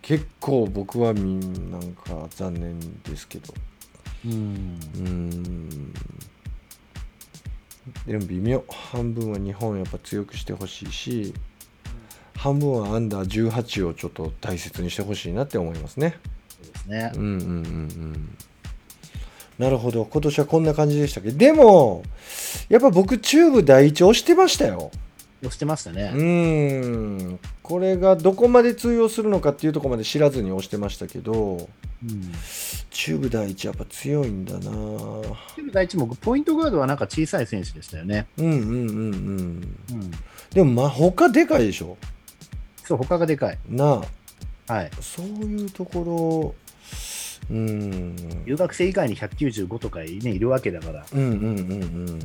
[SPEAKER 2] 結構僕はみんなんか残念ですけど。
[SPEAKER 3] うん。
[SPEAKER 2] うーんでも微妙。半分は日本やっぱ強くしてほしいし半分はアンダー18をちょっと大切にしてほしいなって思いますね。
[SPEAKER 3] そうですね。
[SPEAKER 2] うんうんうんうん。なるほど。今年はこんな感じでしたけど。でもやっぱ僕チューブ第一押してましたよ
[SPEAKER 3] 押してました
[SPEAKER 2] う
[SPEAKER 3] ね。
[SPEAKER 2] ーんこれがどこまで通用するのかっていうところまで知らずに推してましたけど
[SPEAKER 3] うん
[SPEAKER 2] チューブ第一やっぱ強いんだな
[SPEAKER 3] 中部第一もポイントガードはなんか小さい選手でしたよね。
[SPEAKER 2] うんうんうんうん
[SPEAKER 3] うん、
[SPEAKER 2] でもまあ他でかいでしょ？
[SPEAKER 3] そう、他がでかい。
[SPEAKER 2] なあ
[SPEAKER 3] はい。
[SPEAKER 2] そういうところうん。
[SPEAKER 3] 留学生以外に195とか、ね、いるわけだから、や
[SPEAKER 2] うんうんうんうん。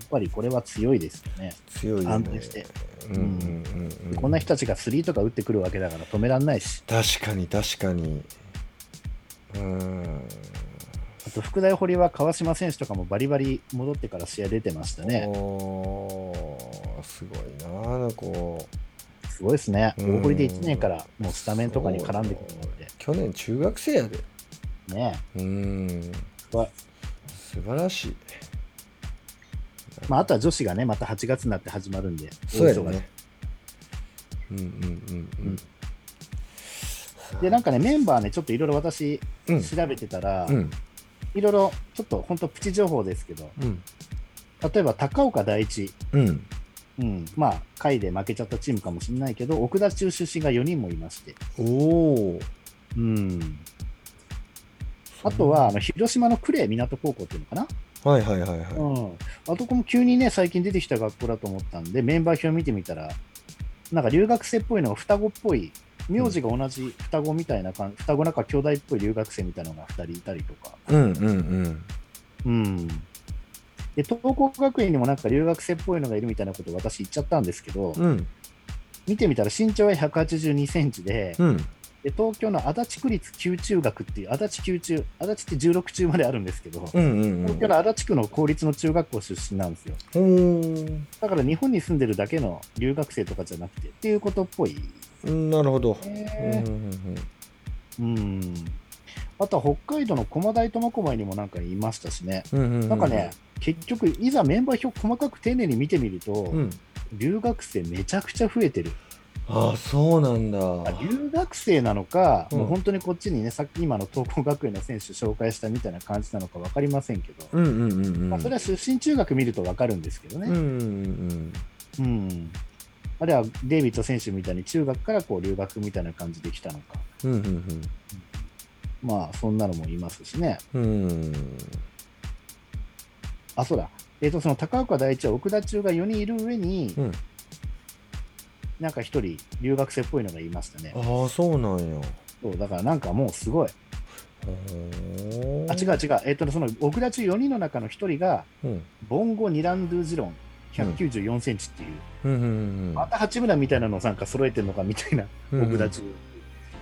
[SPEAKER 3] っぱりこれは強いですよね。
[SPEAKER 2] 強いよね。
[SPEAKER 3] 安定して。
[SPEAKER 2] うんうんうんうん。
[SPEAKER 3] こんな人たちがスリーとか打ってくるわけだから止めらんないし、
[SPEAKER 2] 確かに確かに。うん。
[SPEAKER 3] あと福大堀は川島選手とかもバリバリ戻ってから試合出てましたね。
[SPEAKER 2] すごいなあの子。
[SPEAKER 3] すごいですね。
[SPEAKER 2] うん。
[SPEAKER 3] 大堀で1年からもうスタメンとかに絡んでくるなんて。
[SPEAKER 2] 去年中学生やで
[SPEAKER 3] ね。
[SPEAKER 2] うん。素晴らしい。
[SPEAKER 3] まあ、あとは女子がね、また8月になって始まるんで、
[SPEAKER 2] そうや
[SPEAKER 3] 大忙し
[SPEAKER 2] ね。うんうんうん
[SPEAKER 3] で、なんかね、メンバーね、ちょっといろいろ私、
[SPEAKER 2] うん。うん
[SPEAKER 3] 調べてたら、
[SPEAKER 2] うん。
[SPEAKER 3] いろいろ、ちょっと本当プチ情報ですけど、
[SPEAKER 2] うん。
[SPEAKER 3] 例えば高岡第一、
[SPEAKER 2] うん。
[SPEAKER 3] うん、まあ、下位で負けちゃったチームかもしれないけど、奥田中出身が4人もいまして、
[SPEAKER 2] おお
[SPEAKER 3] うん。あとは、あの広島の呉港高校っていうのかな、
[SPEAKER 2] はいはいはいはい。
[SPEAKER 3] うん。あとこも急にね、最近出てきた学校だと思ったんで、メンバー表見てみたら、なんか留学生っぽいのが双子っぽい、名字が同じ双子みたいな感じ、双子なんか兄弟っぽい留学生みたいなのが2人いたりとか、
[SPEAKER 2] うんうんうん。
[SPEAKER 3] うん。で、東光学園にもなんか留学生っぽいのがいるみたいなことを私言っちゃったんですけど、
[SPEAKER 2] うん。
[SPEAKER 3] 見てみたら身長は182センチで、
[SPEAKER 2] うん
[SPEAKER 3] で東京の足立区立九中学っていう、足立九中、足立って16中まであるんですけど、
[SPEAKER 2] うんうんうん
[SPEAKER 3] 東京の足立区の公立の中学校出身なんですよ。だから日本に住んでるだけの留学生とかじゃなくてっていうことっぽい。
[SPEAKER 2] うんなるほどうん
[SPEAKER 3] ね
[SPEAKER 2] うん
[SPEAKER 3] うん。あとは北海道の駒大苫小牧にもなんかいましたしね。
[SPEAKER 2] うんうんうん
[SPEAKER 3] なんかね、結局、いざメンバー表細かく丁寧に見てみると、
[SPEAKER 2] うん
[SPEAKER 3] 留学生めちゃくちゃ増えてる。
[SPEAKER 2] ああそうなんだ
[SPEAKER 3] あ留学生なのか、
[SPEAKER 2] うん
[SPEAKER 3] もう本当にこっちにね、さっき今の東光学園の選手紹介したみたいな感じなのか分かりませんけど、
[SPEAKER 2] うんうんうんうん
[SPEAKER 3] まあ、それは出身中学見ると分かるんですけどね。
[SPEAKER 2] うんうん
[SPEAKER 3] うん。あるいはデイビッド選手みたいに中学からこう留学みたいな感じで来たのか。
[SPEAKER 2] うんうん
[SPEAKER 3] まあ、そんなのもいますしね。
[SPEAKER 2] うんうん
[SPEAKER 3] あ、そうだ。えっ、と、その高岡第一は奥田中が4人いる上に、
[SPEAKER 2] うん
[SPEAKER 3] なんか1人留学生っぽいのがいましたね。
[SPEAKER 2] ああそうなんや
[SPEAKER 3] そうだからなんかもうすごい。あ、違う違う。えっ、と、その奥田中4人の中の1人が、
[SPEAKER 2] うん
[SPEAKER 3] ボンゴ・ニランドゥ・ジロン、194センチっていう、
[SPEAKER 2] うん
[SPEAKER 3] また八村みたいなのをなんか揃えてるのかみたいな、
[SPEAKER 2] うん
[SPEAKER 3] 奥田中。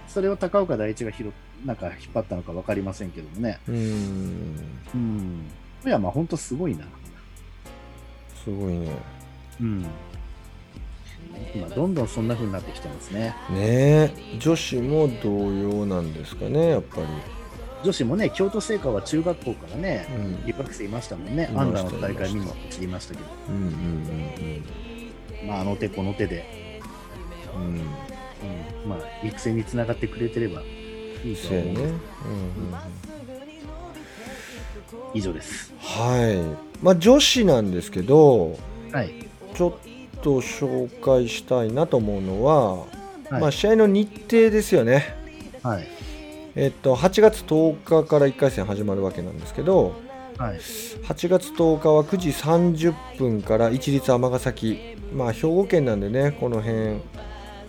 [SPEAKER 3] それを高岡第一が拾っなんか引っ張ったのか分かりませんけどもね。
[SPEAKER 2] うん
[SPEAKER 3] うん。いや、まあ本当すごいな。
[SPEAKER 2] すごいね
[SPEAKER 3] うん。今、どんどんそんな風になってきてますね。
[SPEAKER 2] ねえ女子も同様なんですかねやっぱり。
[SPEAKER 3] 女子もね、京都精華は中学校からね、
[SPEAKER 2] うん。
[SPEAKER 3] 留学生いましたもんね。アンダーの大会見に知りました。けど、
[SPEAKER 2] うんうん
[SPEAKER 3] まあ、あの手この手で、
[SPEAKER 2] うん。うん。うん
[SPEAKER 3] うん、まあ、育成につながってくれてればいいと思う。ので、
[SPEAKER 2] うんうんうん。
[SPEAKER 3] 以上です。
[SPEAKER 2] はい。まあ女子なんですけど
[SPEAKER 3] はい。
[SPEAKER 2] ちょっと紹介したいなと思うのは、
[SPEAKER 3] はい。
[SPEAKER 2] まあ、試合の日程ですよね
[SPEAKER 3] はい。
[SPEAKER 2] えっと8月10日から1回戦始まるわけなんですけど
[SPEAKER 3] はい。
[SPEAKER 2] 8月10日は9時30分から一律尼崎まあ兵庫県なんでねこの辺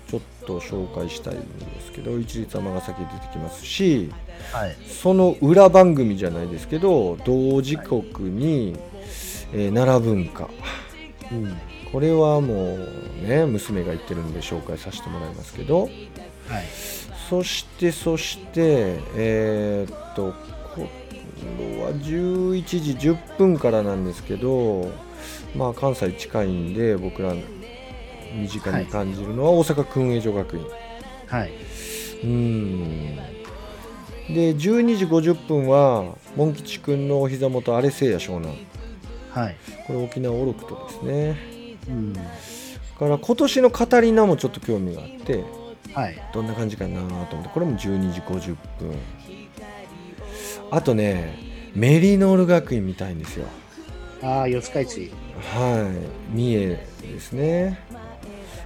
[SPEAKER 2] ちょっと紹介したいんですけど一律尼崎出てきますし
[SPEAKER 3] はい。
[SPEAKER 2] その裏番組じゃないですけど同時刻に、えー奈良文化
[SPEAKER 3] うん。
[SPEAKER 2] これはもうね娘が言ってるんで紹介させてもらいますけど
[SPEAKER 3] はい。
[SPEAKER 2] そしてそしてえーっと今度は11時10分からなんですけどまあ関西近いんで僕ら身近に感じるのは大阪薫英女学院
[SPEAKER 3] はい。
[SPEAKER 2] うんで12時50分はモン吉くんのお膝元アレセイヤ湘南
[SPEAKER 3] はい。
[SPEAKER 2] これ沖縄オロクトですね
[SPEAKER 3] うん。
[SPEAKER 2] から今年のカタリナもちょっと興味があって
[SPEAKER 3] はい。
[SPEAKER 2] どんな感じかなと思ってこれも12時50分あとねメリノール学院みたいんですよ
[SPEAKER 3] ああ、四日市。
[SPEAKER 2] はい三重ですね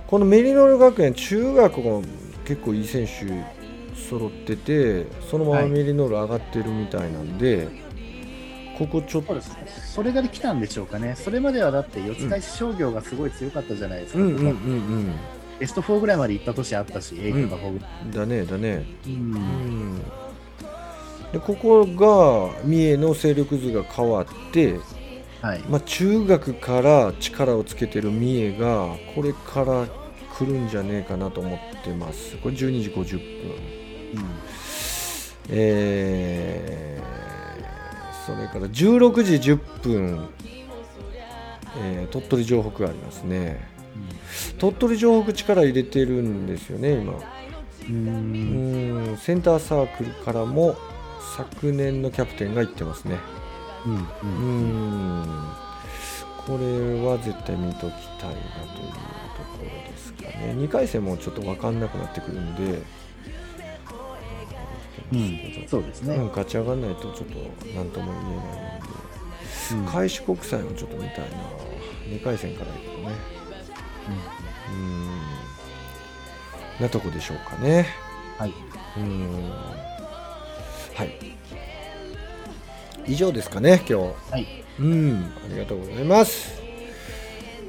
[SPEAKER 2] このメリノール学園中学が結構いい選手揃っててそのまま
[SPEAKER 3] はい
[SPEAKER 2] メリノール上がってるみたいなんで、ここちょっと
[SPEAKER 3] それができたんでしょうかね。それまではだって四日市商業がすごい強かったじゃないですか。
[SPEAKER 2] うんうんうん
[SPEAKER 3] ベスト4ぐらいまで行った年あったし、8か4ぐらい。
[SPEAKER 2] うんだねだね
[SPEAKER 3] う。
[SPEAKER 2] うんんでここが三重の勢力図が変わって、
[SPEAKER 3] はい。
[SPEAKER 2] まあ、中学から力をつけてる三重がこれから来るんじゃねえかなと思ってますこれ12時50分
[SPEAKER 3] うん。
[SPEAKER 2] えーそれから16時10分、えー鳥取城北がありますね。鳥取城北力入れてるんですよね今。
[SPEAKER 3] う。
[SPEAKER 2] うん。んセンターサークルからも昨年のキャプテンが言ってますね。
[SPEAKER 3] うん
[SPEAKER 2] うーん。これは絶対見ときたいなというところですかね。2回戦もちょっと分かんなくなってくるんで
[SPEAKER 3] うん、そうですね。
[SPEAKER 2] うん、勝ち上がらないとちょっと何とも言えないんで、
[SPEAKER 3] うん
[SPEAKER 2] 開志国際もちょっと見たいな。2回戦からやけどね。うん。なとこでしょうかね。
[SPEAKER 3] はい。
[SPEAKER 2] うん。はい。以上ですかね今日。
[SPEAKER 3] はい。
[SPEAKER 2] うん。ありがとうございます。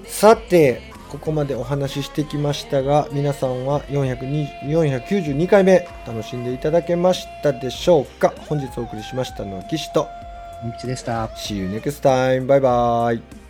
[SPEAKER 2] さてここまでお話ししてきましたが皆さんは420 492回目楽しんでいただけましたでしょうか？本日お送りしましたのは岸と
[SPEAKER 3] みちでした。
[SPEAKER 2] See you next time. Bye bye.